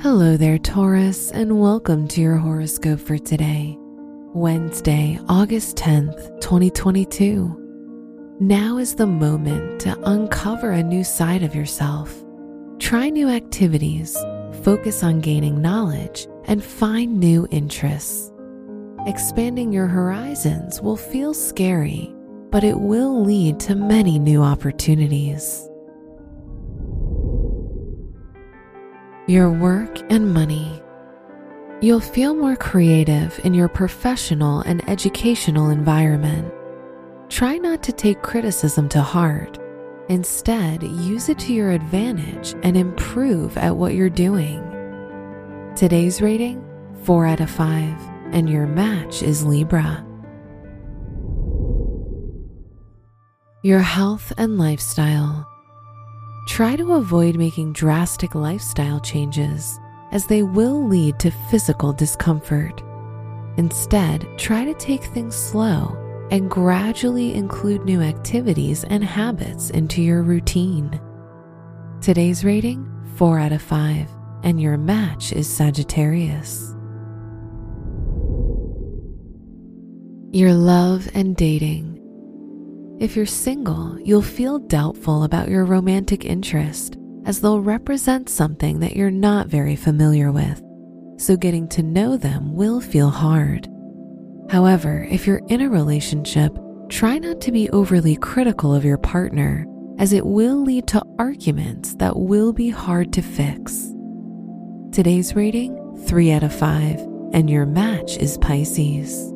Hello there, Taurus, and welcome to your horoscope for today, Wednesday, August 10th, 2022. Now is the moment to uncover a new side of yourself. Try new activities, focus on gaining knowledge, and find new interests. Expanding your horizons will feel scary, but it will lead to many new opportunities. Your work and money. You'll feel more creative in your professional and educational environment. Try not to take criticism to heart. Instead, use it to your advantage and improve at what you're doing. Today's rating 4 out of 5, and your match is Libra. Your health and lifestyle. Try to avoid making drastic lifestyle changes as they will lead to physical discomfort. Instead, try to take things slow and gradually include new activities and habits into your routine. Today's rating 4 out of 5, and your match is Sagittarius. Your love and dating. If you're single, you'll feel doubtful about your romantic interest as they'll represent something that you're not very familiar with, so getting to know them will feel hard. However, if you're in a relationship, try not to be overly critical of your partner, as it will lead to arguments that will be hard to fix. Today's rating 3 out of 5, and your match is Pisces.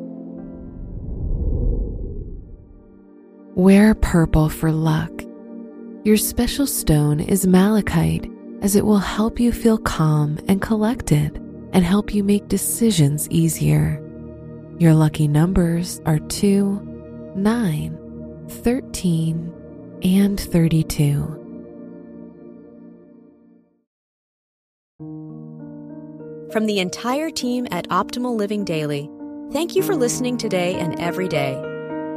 Wear purple for luck. Your special stone is malachite, as it will help you feel calm and collected and help you make decisions easier. Your lucky numbers are 2, 9, 13, and 32. From the entire team at Optimal Living Daily, thank you for listening today and every day